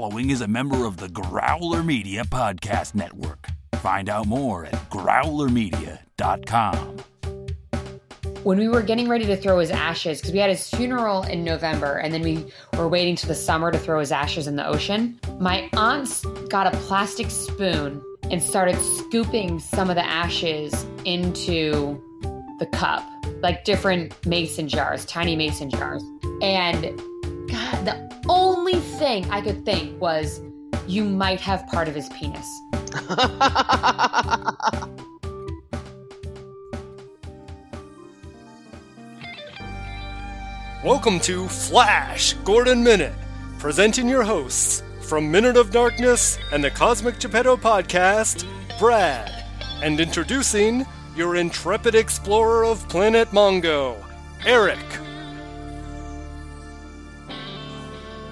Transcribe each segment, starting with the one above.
following is a member of the Growler Media Podcast Network. Find out more at growlermedia.com. When we were getting ready to throw his ashes, because we had his funeral in November and then we were waiting till the summer to throw his ashes in the ocean, my aunt got a plastic spoon and started scooping some of the ashes into the cup, like different mason jars, tiny mason jars. And God, the only thing I could think was you might have part of his penis. Welcome to Flash Gordon Minute, presenting your hosts from Minute of Darkness and the Cosmic Geppetto podcast, Brad, and introducing your intrepid explorer of Planet Mongo, Eric.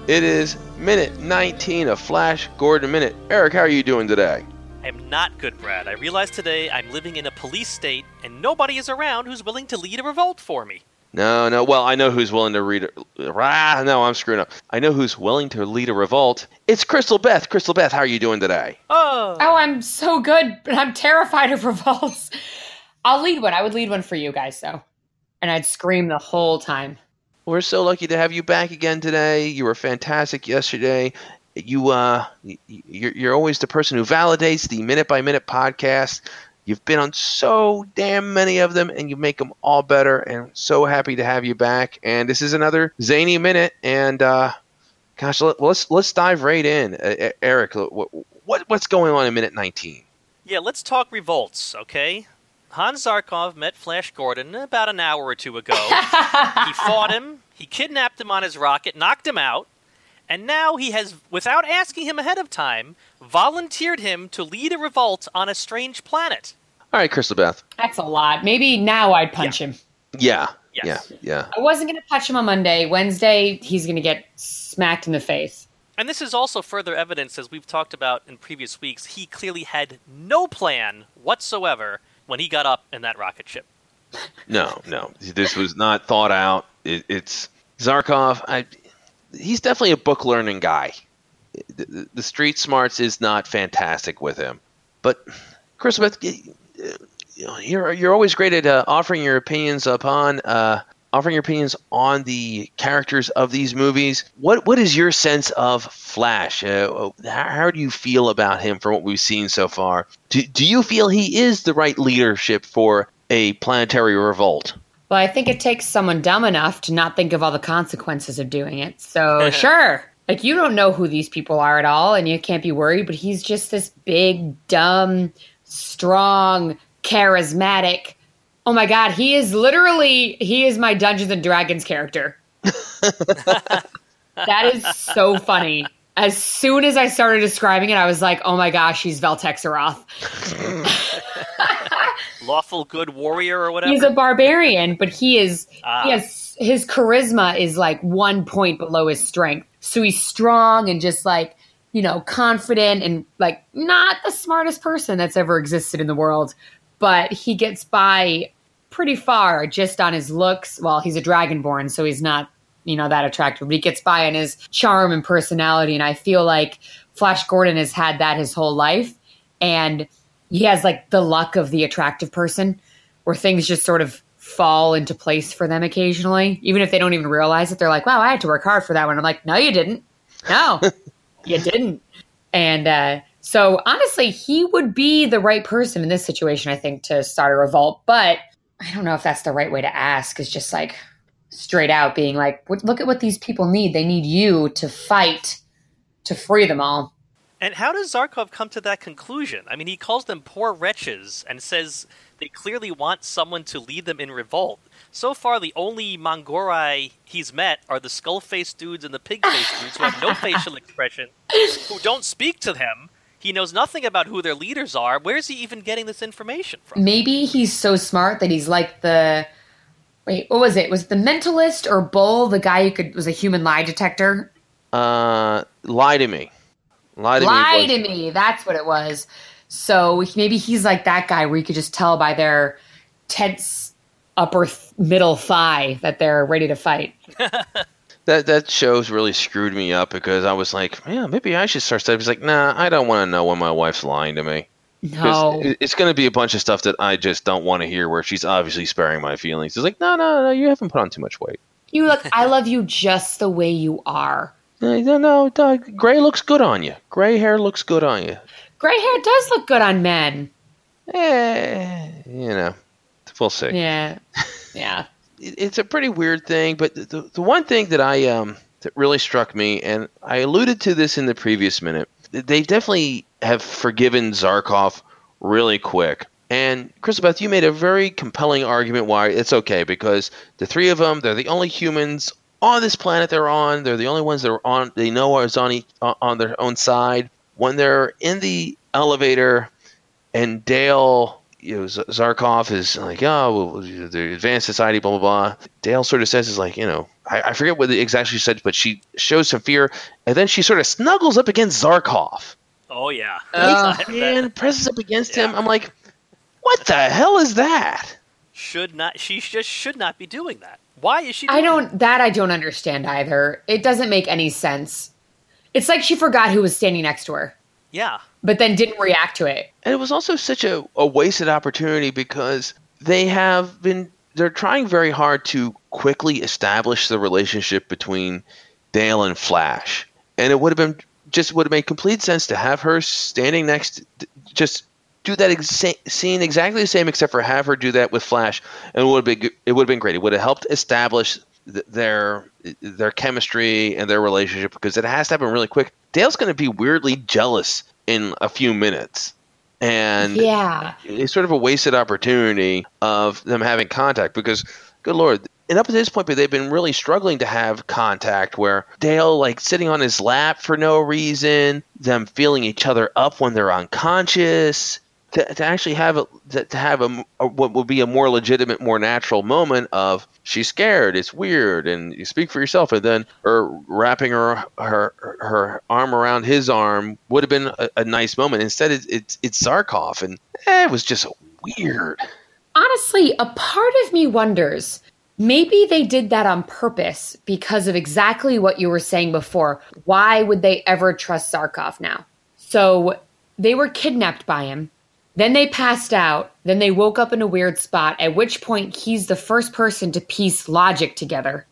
It is minute 19 of Flash Gordon Minute. Eric, how are you doing today? I'm not good, Brad. I realize today I'm living in a police state and nobody is around who's willing to lead a revolt for me. No, no. Well, I know who's willing to read. A, no, I'm screwing up. I know who's willing to lead a revolt. It's Crystal Beth. Crystal Beth, how are you doing today? Oh, Oh, I'm so good, but I'm terrified of revolts. I'll lead one. I would lead one for you guys, though. And I'd scream the whole time. We're so lucky to have you back again today. You were fantastic yesterday. You, uh, you're, you're always the person who validates the minute by minute podcast. You've been on so damn many of them, and you make them all better. And so happy to have you back. And this is another zany minute. And uh, gosh, let, let's let's dive right in. Uh, Eric, what, what what's going on in minute 19? yeah, let's talk revolts, okay? Hans Zarkov met Flash Gordon about an hour or two ago. he fought him, he kidnapped him on his rocket, knocked him out, and now he has, without asking him ahead of time, volunteered him to lead a revolt on a strange planet. All right, Crystal Beth. That's a lot. Maybe now I'd punch him. Yeah, Yes. yeah, yeah. I wasn't going to punch him on Monday. Wednesday, he's going to get smacked in the face. And this is also further evidence, as we've talked about in previous weeks, he clearly had no plan whatsoever when he got up in that rocket ship. No, no, this was not thought out. It, it's Zarkov. I, he's definitely a book learning guy. The, the, street smarts is not fantastic with him, but Crystal Beth, you're you're always great at uh, offering your opinions upon uh, offering your opinions on the characters of these movies. What what is your sense of Flash? Uh, how, how do you feel about him from what we've seen so far? Do, do you feel he is the right leadership for a planetary revolt? Well, I think it takes someone dumb enough to not think of all the consequences of doing it. So, sure. Like, you don't know who these people are at all, and you can't be worried, but he's just this big, dumb, strong, charismatic. Oh my God, he is literally, he is my Dungeons and Dragons character. that is so funny. As soon as I started describing it, I was like, oh my gosh, he's Veltex Aroth. Lawful good warrior or whatever. He's a barbarian, but he is Ah. he has his charisma is like one point below his strength. So he's strong and just like, you know, confident and like not the smartest person that's ever existed in the world, but he gets by pretty far just on his looks. Well, he's a dragonborn, so he's not, you know, that attractive, but he gets by on his charm and personality. And I feel like Flash Gordon has had that his whole life. And he has like the luck of the attractive person where things just sort of fall into place for them occasionally, even if they don't even realize it. They're like, wow, I had to work hard for that one. I'm like, no, you didn't. No, you didn't. And uh, so honestly, he would be the right person in this situation, I think, to start a revolt. But I don't know if that's the right way to ask, is just like straight out being like, look at what these people need. They need you to fight to free them all. And how does Zarkov come to that conclusion? I mean, he calls them poor wretches and says they clearly want someone to lead them in revolt. So far, the only Mongorai he's met are the skull faced dudes and the pig faced dudes who have no facial expression, who don't speak to him. He knows nothing about who their leaders are. Where's he even getting this information from? Maybe he's so smart that he's like the wait, what was it? Was it the mentalist or Bull, the guy who could was a human lie detector? Uh, lie to me. Lie to lie me. Lie to me. That's what it was. So maybe he's like that guy where you could just tell by their tense upper th- middle thigh that they're ready to fight. that that show's really screwed me up because I was like, yeah, maybe I should start studying. He's like, nah, I don't want to know when my wife's lying to me. No. It's going to be a bunch of stuff that I just don't want to hear where she's obviously sparing my feelings. It's like, no, no, no, you haven't put on too much weight. You look, I love you just the way you are. No, no, no, Doug, gray looks good on you. Gray hair looks good on you. Gray hair does look good on men. Eh, you know, we'll see. Yeah. Yeah. It- it's a pretty weird thing, but the, the, one thing that I um that really struck me, and I alluded to this in the previous minute, they definitely have forgiven Zarkov really quick. And Crystal Beth, you made a very compelling argument why it's okay because the three of them, they're the only humans on this planet they're on. They're the only ones that are on. They know are on on their own side. When they're in the elevator, and Dale, you know, Z- Zarkov is like, oh, well, the advanced society, blah blah blah. Dale sort of says is like, you know, I, I forget what exactly she said, but she shows some fear, and then she sort of snuggles up against Zarkov Oh yeah. Ugh. That and presses up against him. I'm like, what the hell is that? should not. She just should not be doing that. Why is she? I don't, that I don't understand either. It doesn't make any sense. It's like she forgot who was standing next to her, Yeah. but then didn't react to it. And it was also such a, a wasted opportunity because they have been they're trying very hard to quickly establish the relationship between Dale and Flash. And it would have been just would have made complete sense to have her standing next just do that exa- scene exactly the same except for have her do that with Flash and it would have been it would have been great. It would have helped establish th- their their chemistry and their relationship because it has to happen really quick. Dale's going to be weirdly jealous in a few minutes. And Yeah. it's sort of a wasted opportunity of them having contact because good lord and up to this point but they've been really struggling to have contact where dale like sitting on his lap for no reason them feeling each other up when they're unconscious to, to actually have a to, to have a, a what would be a more legitimate more natural moment of she's scared it's weird and you speak for yourself and then her wrapping her her her arm around his arm would have been a, a nice moment instead it's it's, it's zarkov and eh, it was just weird Honestly, a part of me wonders maybe they did that on purpose because of exactly what you were saying before. Why would they ever trust Zarkov now? So they were kidnapped by him. Then they passed out. Then they woke up in a weird spot, at which point he's the first person to piece logic together,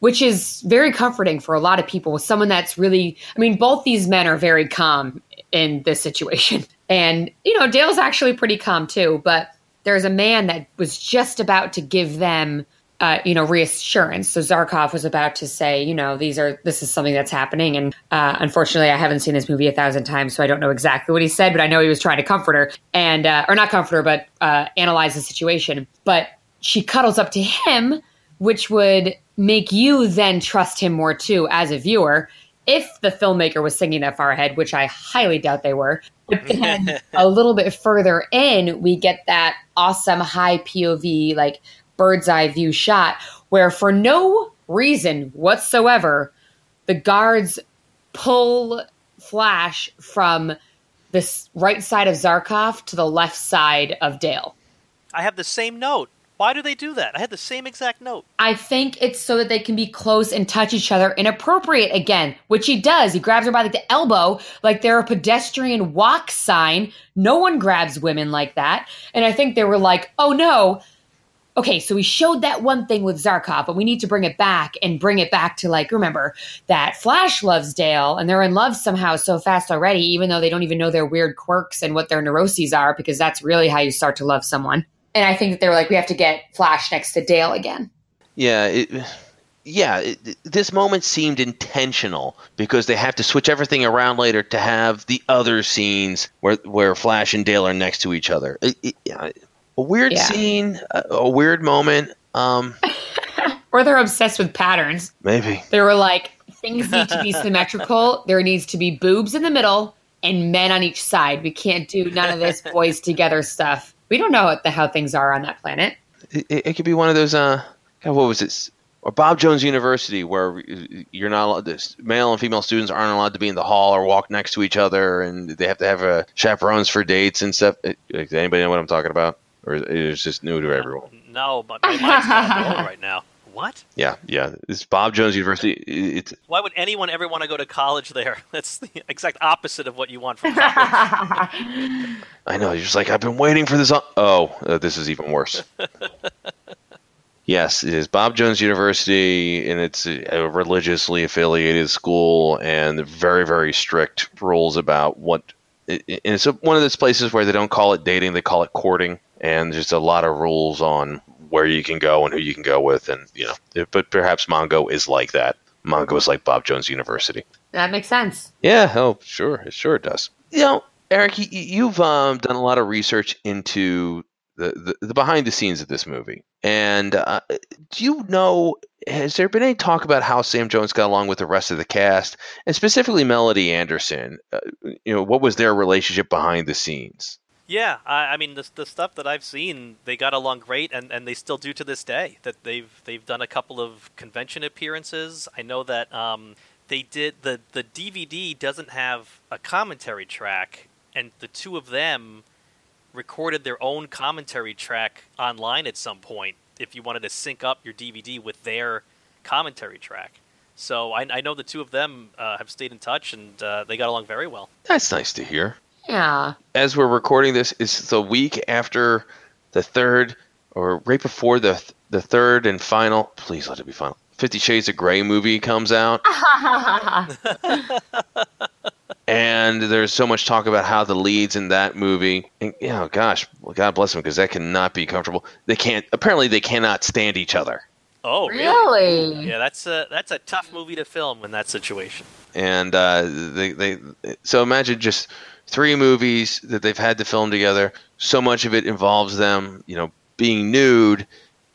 which is very comforting for a lot of people. With someone that's really, I mean, both these men are very calm in this situation. And, you know, Dale's actually pretty calm too, but there's a man that was just about to give them uh, you know, reassurance. So Zarkov was about to say, you know, these are this is something that's happening, and uh, unfortunately, I haven't seen this movie a thousand times, so I don't know exactly what he said, but I know he was trying to comfort her and, uh, or not comfort her, but uh, analyze the situation. But she cuddles up to him, which would make you then trust him more too as a viewer. If the filmmaker was singing that far ahead, which I highly doubt they were, but then a little bit further in, we get that awesome high POV, like bird's eye view shot where for no reason whatsoever the guards pull flash from the right side of zarkov to the left side of dale I have the same note. Why do they do that? I had the same exact note. i think it's so that they can be close and touch each other inappropriate again which he does he grabs her by the elbow like they're a pedestrian walk sign no one grabs women like that and i think they were like oh no okay, so we showed that one thing with Zarkov, but we need to bring it back and bring it back to like, remember that Flash loves Dale and they're in love somehow so fast already, even though they don't even know their weird quirks and what their neuroses are, because that's really how you start to love someone. And I think that they were like, we have to get Flash next to Dale again. Yeah, it, yeah. It, this moment seemed intentional because they have to switch everything around later to have the other scenes where where Flash and Dale are next to each other. It, yeah, a weird Yeah. scene, a, a weird moment. Um, Or they're obsessed with patterns. maybe. They were like, things need to be symmetrical. There needs to be boobs in the middle and men on each side. We can't do none of this boys together stuff. We don't know what the how things are on that planet. It, it, it could be one of those. Uh, God, what was it? Or Bob Jones University, where you're not allowed. This male and female students aren't allowed to be in the hall or walk next to each other, and they have to have uh, chaperones for dates and stuff. Uh, Does anybody know what I'm talking about? Or is it just new to everyone? No, but my mind's not right now. What? Yeah, yeah. It's Bob Jones University. It's Why would anyone ever want to go to college there? That's the exact opposite of what you want from college. I know. You're just like I've been waiting for this. o- Oh, uh, this is even worse. yes, it is Bob Jones University, and it's a, a religiously affiliated school, and very, very strict rules about what. i- i- And it's one of those places where they don't call it dating; they call it courting, and there's a lot of rules on where you can go and who you can go with, and you know. But perhaps Mongo is like that. Mongo is like Bob Jones University. that makes sense. Yeah, oh, sure, it sure it does. You know, Eric, y- y- you've um, done a lot of research into the, the, the behind the scenes of this movie, and uh, do you know? Has there been any talk about how Sam Jones got along with the rest of the cast, and specifically Melody Anderson? Uh, you know, what was their relationship behind the scenes? Yeah, I, I mean the the stuff that I've seen, they got along great, and, and they still do to this day. That they've they've done a couple of convention appearances. I know that um, they did the the DVD doesn't have a commentary track, and the two of them recorded their own commentary track online at some point. If you wanted to sync up your DVD with their commentary track, so I, I know the two of them uh, have stayed in touch, and uh, they got along very well. That's nice to hear. Yeah. as we're recording this, it's the week after the third, or right before the the third and final. Please let it be final. Fifty Shades of Grey movie comes out, and there's so much talk about how the leads in that movie, and you know, gosh, well, God bless them because that cannot be comfortable. They can't. Apparently, they cannot stand each other. Oh, really? really? Yeah, that's a that's a tough movie to film in that situation. and uh, they they so imagine just three movies that they've had to film together. So much of it involves them, you know, being nude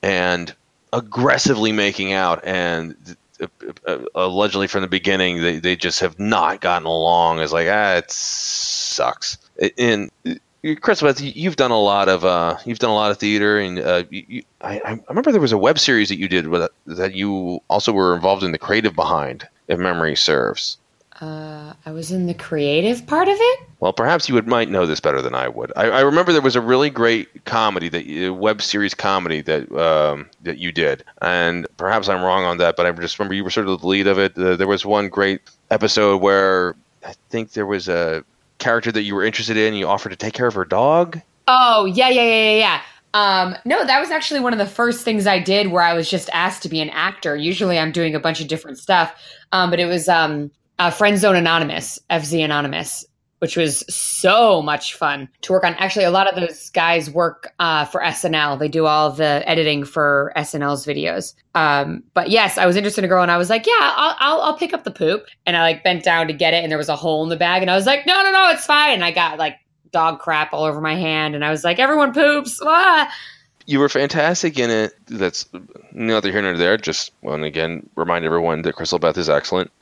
and aggressively making out, and uh, uh, allegedly from the beginning they, they just have not gotten along. It's like ah, it sucks. And uh, Chris, you've done a lot of uh, you've done a lot of theater, and uh, you, I, I remember there was a web series that you did with, that you also were involved in the creative behind, if memory serves. Uh, I was in the creative part of it. Well, perhaps you would might know this better than I would. I, I remember there was a really great comedy that web series comedy that um, that you did, and perhaps I'm wrong on that, but I just remember you were sort of the lead of it. Uh, there was one great episode where I think there was a character that you were interested in. And you offered to take care of her dog. Oh yeah, yeah, yeah, yeah, yeah. Um, no, that was actually one of the first things I did where I was just asked to be an actor. Usually, I'm doing a bunch of different stuff, um, but it was um, uh, Friend Zone Anonymous, FZ Anonymous, which was so much fun to work on. Actually, a lot of those guys work uh, for SNL. They do all the editing for SNL's videos. Um, but yes, I was interested in a girl, and I was like, "Yeah, I'll, I'll, I'll pick up the poop." And I like bent down to get it, and there was a hole in the bag, and I was like, "No, no, no, it's fine." And I got like dog crap all over my hand, and I was like, "Everyone poops!" Ah! You were fantastic in it. That's neither here nor there. Just well, again, remind everyone that Crystal Beth is excellent.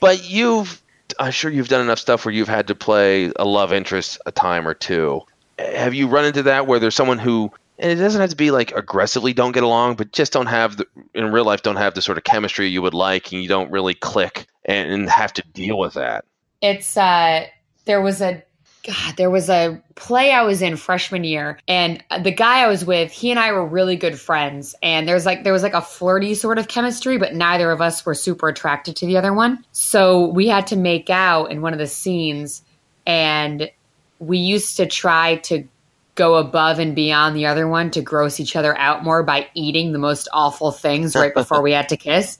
but you've, I'm sure you've done enough stuff where you've had to play a love interest a time or two. Have you run into that where there's someone who, and it doesn't have to be like aggressively don't get along, but just don't have the in real life don't have the sort of chemistry you would like, and you don't really click and, and have to deal with that. It's uh, there was a God, there was a play I was in freshman year, and the guy I was with, he and I were really good friends. And there's like there was like a flirty sort of chemistry, but neither of us were super attracted to the other one. So we had to make out in one of the scenes, and we used to try to go above and beyond the other one to gross each other out more by eating the most awful things right before we had to kiss.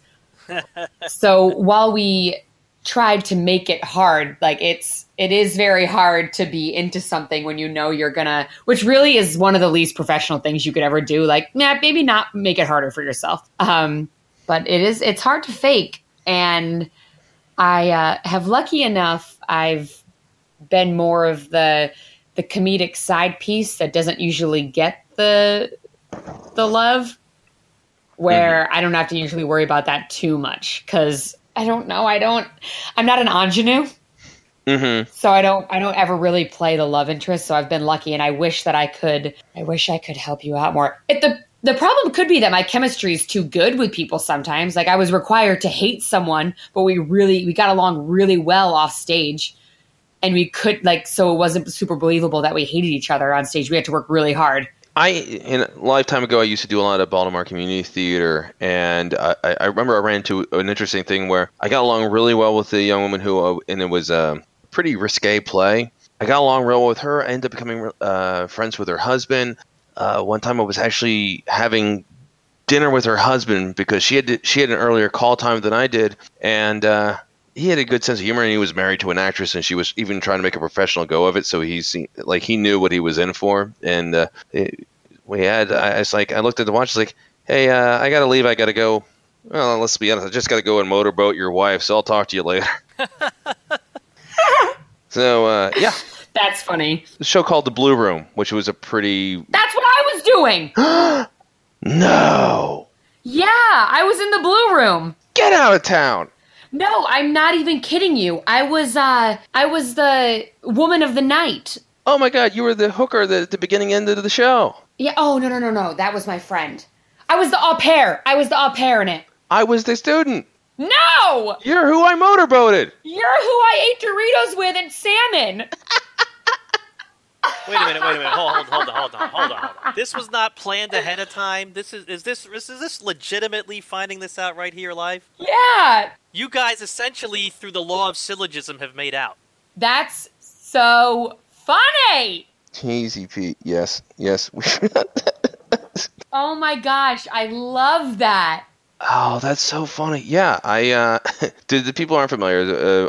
so while we tried to make it hard. Like it's it is very hard to be into something when you know you're gonna which really is one of the least professional things you could ever do. Like nah, maybe not make it harder for yourself. Um but it is it's hard to fake. And i uh, have lucky enough i've been more of the the comedic side piece that doesn't usually get the the love where I don't have to usually worry about that too much. Because I don't know. I don't. I'm not an ingenue, Mm-hmm. so I don't. I don't ever really play the love interest. So I've been lucky, and I wish that I could. I wish I could help you out more. It, the The problem could be that my chemistry is too good with people sometimes. Like I was required to hate someone, but we really we got along really well off stage. And we could like so it wasn't super believable that we hated each other on stage. We had to work really hard. I in a lifetime ago, I used to do a lot of Baltimore community theater, and I, I remember I ran into an interesting thing where I got along really well with the young woman who, uh, and it was a pretty risque play. I got along real well with her. I ended up becoming uh, friends with her husband. Uh, one time, I was actually having dinner with her husband because she had she had an earlier call time than I did, and uh, he had a good sense of humor. And he was married to an actress, and she was even trying to make a professional go of it. So he's like he knew what he was in for, and uh, we had. I, I was like, I looked at the watch. I was like, hey, uh, I got to leave. I got to go. Well, let's be honest. I just got to go and motorboat your wife. So I'll talk to you later. so uh, yeah, That's funny. the show called The Blue Room, which was a pretty That's what I was doing. no. yeah, I was in the blue room. Get out of town. No, I'm not even kidding you. I was uh I was the woman of the night. Oh my God, you were the hooker at the, the beginning end of the show. Yeah, oh no no no no, that was my friend. I was the au pair. I was the au pair in it. I was the student. No! You're who I motorboated. You're who I ate Doritos with and salmon. Wait a minute, wait a minute. Hold, hold, hold on, hold on, hold on, hold on. This was not planned ahead of time. This is is this is this legitimately finding this out right here live? Yeah. You guys essentially through the law of syllogism have made out. That's so funny. Easy, Pete. Yes, yes. Oh my gosh, I love that. oh, that's so funny. Yeah, I. Uh, to the people aren't familiar,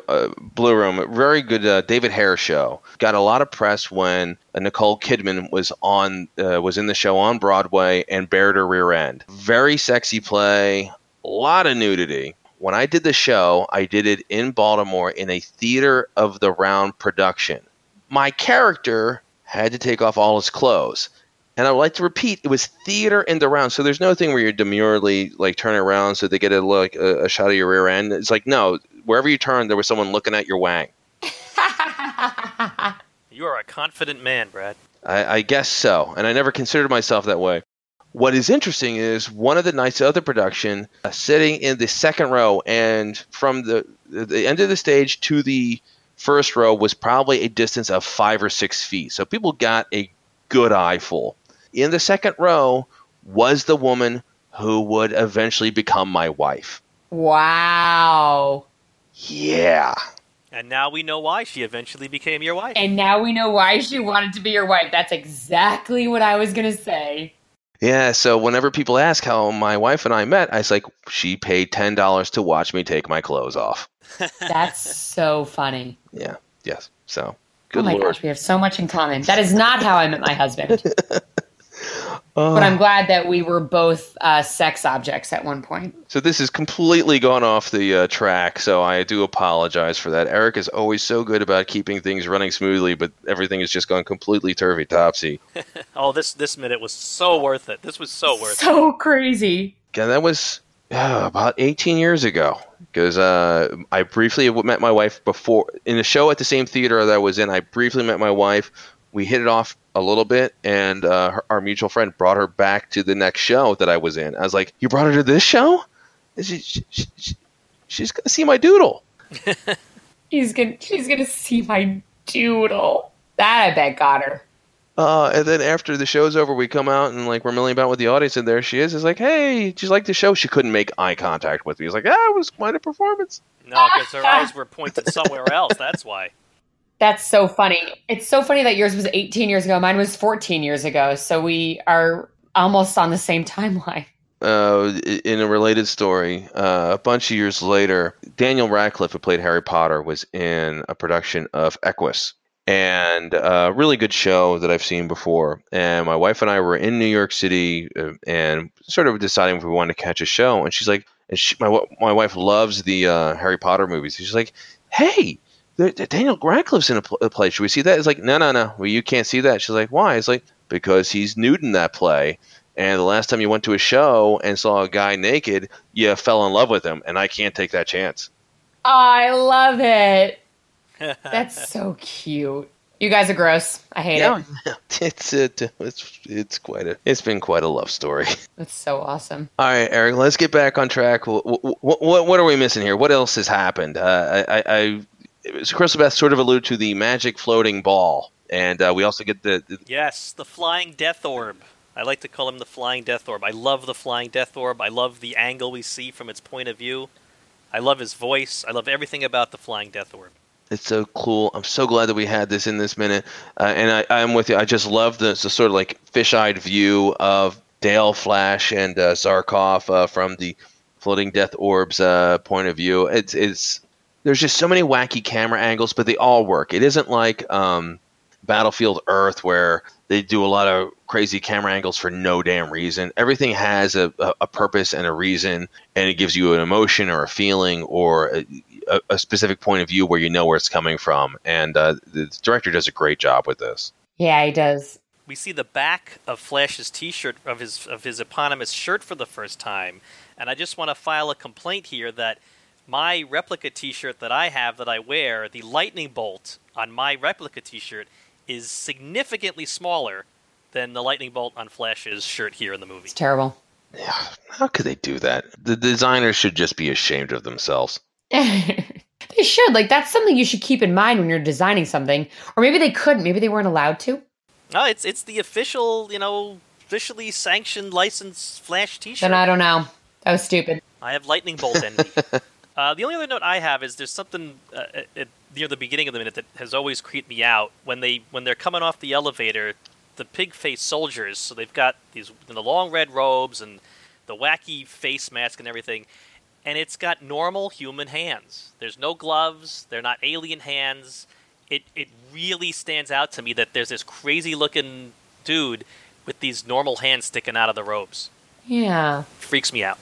uh, uh, Blue Room, very good uh, David Hare show. Got a lot of press when uh, Nicole Kidman was on uh, was in the show on Broadway and bared her rear end. Very sexy play, a lot of nudity. When I did the show, I did it in Baltimore in a theater of the round production. My character had to take off all his clothes. And I would like to repeat, it was theater in the round. So there's no thing where you're demurely like turning around so they get a look a, a shot of your rear end. It's like no, wherever you turn, there was someone looking at your wang. You are a confident man, Brad. I, I guess so, and I never considered myself that way. What is interesting is one of the nights of the production, uh, sitting in the second row, and from the the end of the stage to the first row was probably a distance of five or six feet. So people got a good eyeful. In the second row was the woman who would eventually become my wife. wow. Yeah. And now we know why she eventually became your wife. And now we know why she wanted to be your wife. That's exactly what I was going to say. Yeah, so whenever people ask how my wife and I met, I was like, she paid ten dollars to watch me take my clothes off. That's so funny. Yeah, yes. So oh good my lord. gosh, we have so much in common. That is not how I met my husband. Oh. But I'm glad that we were both uh, sex objects at one point. So this has completely gone off the uh, track. So I do apologize for that. Eric is always so good about keeping things running smoothly, but everything has just gone completely turvy topsy. Oh, this this minute was so worth it. This was so worth it. So crazy. Yeah, that was uh, about 18 years ago. Because uh, I briefly met my wife before in a show at the same theater that I was in. I briefly met my wife. We hit it off a little bit, and uh, her, our mutual friend brought her back to the next show that I was in. I was like, "You brought her to this show? She, she, she, she's gonna see my doodle." He's gonna, she's gonna see my doodle. That I bet got her. Uh, and then after the show's over, we come out and like we're milling about with the audience, and there she is. It's like, "Hey, did you like the show?" She couldn't make eye contact with me. It's like, "Ah, it was quite a performance." No, because her eyes were pointed somewhere else. That's why. That's so funny. It's so funny that yours was 18 years ago. Mine was 14 years ago. So we are almost on the same timeline. uh, in a related story, uh, a bunch of years later, Daniel Radcliffe, who played Harry Potter, was in a production of Equus. And a really good show that I've seen before. And my wife and I were in New York City uh, and sort of deciding if we wanted to catch a show. And she's like, and she, my my wife loves the uh, Harry Potter movies. She's like, hey, Daniel Radcliffe's in a, pl- a play. Should we see that? It's like, no, no, no. Well, you can't see that. She's like, why? It's like because he's nude in that play. And the last time you went to a show and saw a guy naked, you fell in love with him, and I can't take that chance. I love it. That's so cute. You guys are gross. I hate it. it's it, it's it's quite a it's been quite a love story. That's so awesome. All right, Eric, let's get back on track. What what, what are we missing here? What else has happened? Uh, I, I, I Crystal Beth sort of alluded to the magic floating ball, and uh, we also get the, the Yes, the flying death orb. I like to call him the Flying Death Orb. I love the Flying Death Orb. I love the angle we see from its point of view. I love his voice. I love everything about the Flying Death Orb. It's so cool. I'm so glad that we had this in this minute. Uh, and I, I'm with you. I just love the, the sort of like fish-eyed view of Dale, Flash, and uh, Zarkov uh, from the floating death orb's uh, point of view. It's it's there's just so many wacky camera angles, but they all work. It isn't like um, Battlefield Earth where they do a lot of crazy camera angles for no damn reason. Everything has a, a, a purpose and a reason, and it gives you an emotion or a feeling or a, a, specific point of view where you know where it's coming from. And uh, the director does a great job with this. Yeah, he does. We see the back of Flash's T-shirt of his of his eponymous shirt for the first time, and I just want to file a complaint here that my replica T-shirt that I have that I wear, the lightning bolt on my replica T-shirt is significantly smaller than the lightning bolt on Flash's shirt here in the movie. It's terrible. Yeah, how could they do that? The designers should just be ashamed of themselves. they should. Like that's something you should keep in mind when you're designing something. Or maybe they couldn't. Maybe they weren't allowed to. No, it's it's the official, you know, officially sanctioned licensed Flash T-shirt. Then I don't know. That was stupid. I have lightning bolt envy. uh, the only other note I have is there's something uh, at, near the beginning of the minute that has always creeped me out when they when they're coming off the elevator. The pig-faced soldiers, so they've got these the long red robes and the wacky face mask and everything, and it's got normal human hands. There's no gloves. They're not alien hands. It it really stands out to me that there's this crazy looking dude with these normal hands sticking out of the robes. Yeah. Freaks me out.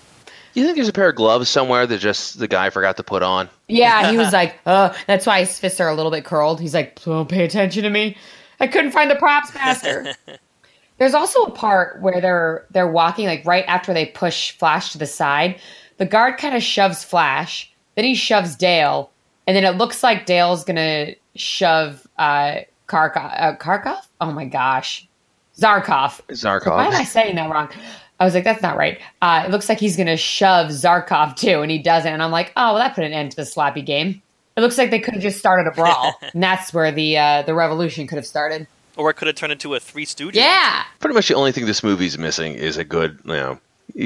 You think there's a pair of gloves somewhere that just the guy forgot to put on? Yeah, he was like, "Uh, that's why his fists are a little bit curled." He's like, "Don't pay attention to me. I couldn't find the props master." There's also a part where they're they're walking like right after they push Flash to the side. The guard kind of shoves Flash, then he shoves Dale, and then it looks like Dale's gonna shove uh, Karkov. Uh, Karkov? Oh my gosh, Zarkov. Zarkov. Why am I saying that wrong? I was like, that's not right. Uh, it looks like he's going to shove Zarkov too, and he doesn't. And I'm like, oh, well, that put an end to the sloppy game. It looks like they could have just started a brawl, and that's where the uh, the revolution could have started. Or it could have turned into a Three Stooges. Yeah. Pretty much the only thing this movie's missing is a good, you know,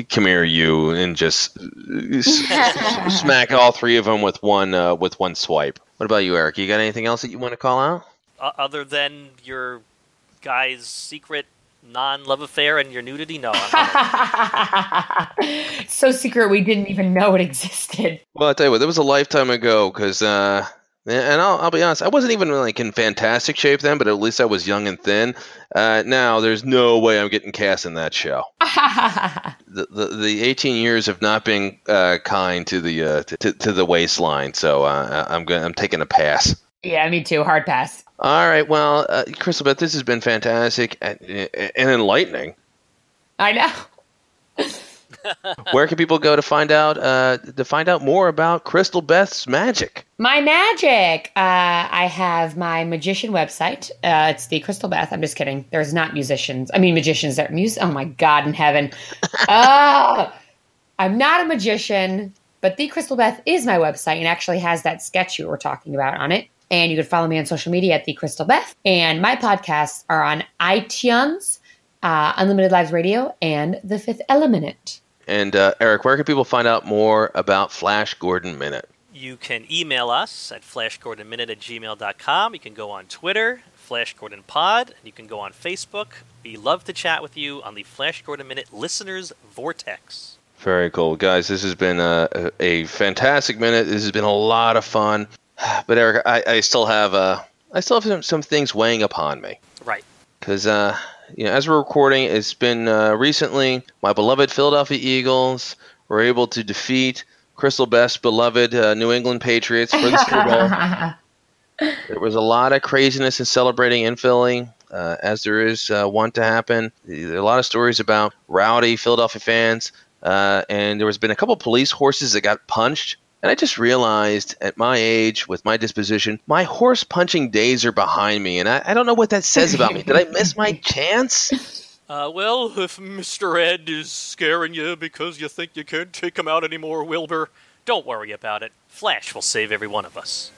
come here, you, and just s- smack all three of them with one uh, with one swipe. What about you, Eric? You got anything else that you want to call out? Uh, other than your guy's secret non-love affair and your nudity? No. so secret we didn't even know it existed. Well, I'll tell you what, that was a lifetime ago because, uh, and I'll, I'll, be honest, I wasn't even like in fantastic shape then, but at least I was young and thin. Uh, now there's no way I'm getting cast in that show. the, the, the 18 years of not being uh, kind to the uh, to, to the waistline, so uh, I'm going I'm taking a pass. Yeah, me too. Hard pass. All right. Well, uh, Crystal Beth, this has been fantastic and, and enlightening. I know. Where can people go to find out uh, to find out more about Crystal Beth's magic? My magic. Uh, I have my magician website. Uh, it's the Crystal Beth. I'm just kidding. There's not musicians. I mean, magicians. There. Mus- oh my God in heaven. oh, I'm not a magician, but the Crystal Beth is my website and actually has that sketch you were talking about on it. And you can follow me on social media at the Crystal Beth. And my podcasts are on iTunes, uh, Unlimited Lives Radio, and The Fifth Element. And uh, Eric, where can people find out more about Flash Gordon Minute? You can email us at flashgordonminute at gmail.com. You can go on Twitter, Flash Gordon Pod, and you can go on Facebook. We love to chat with you on the Flash Gordon Minute Listeners Vortex. Very cool, guys. This has been a, a fantastic minute. This has been a lot of fun. But Eric, I, I still have uh, I still have some, some things weighing upon me. Right. Because uh, you know, as we're recording, it's been uh, recently my beloved Philadelphia Eagles were able to defeat Crystal Beth's beloved uh, New England Patriots for the Super Bowl. there was a lot of craziness in celebrating in Philly, uh, as there is uh, want to happen. There are a lot of stories about rowdy Philadelphia fans, uh, and there has been a couple police horses that got punched. And I just realized at my age, with my disposition, my horse punching days are behind me. And I, I don't know what that says about me. Did I miss my chance? Uh, well, if Mr. Ed is scaring you because you think you can't take him out anymore, Wilbur, don't worry about it. Flash will save every one of us.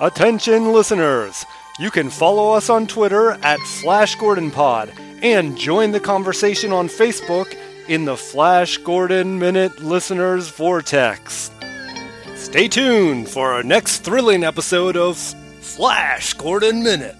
Attention, listeners! You can follow us on Twitter at Flash Gordon Pod and join the conversation on Facebook in the Flash Gordon Minute Listeners Vortex. Stay tuned for our next thrilling episode of Flash Gordon Minute.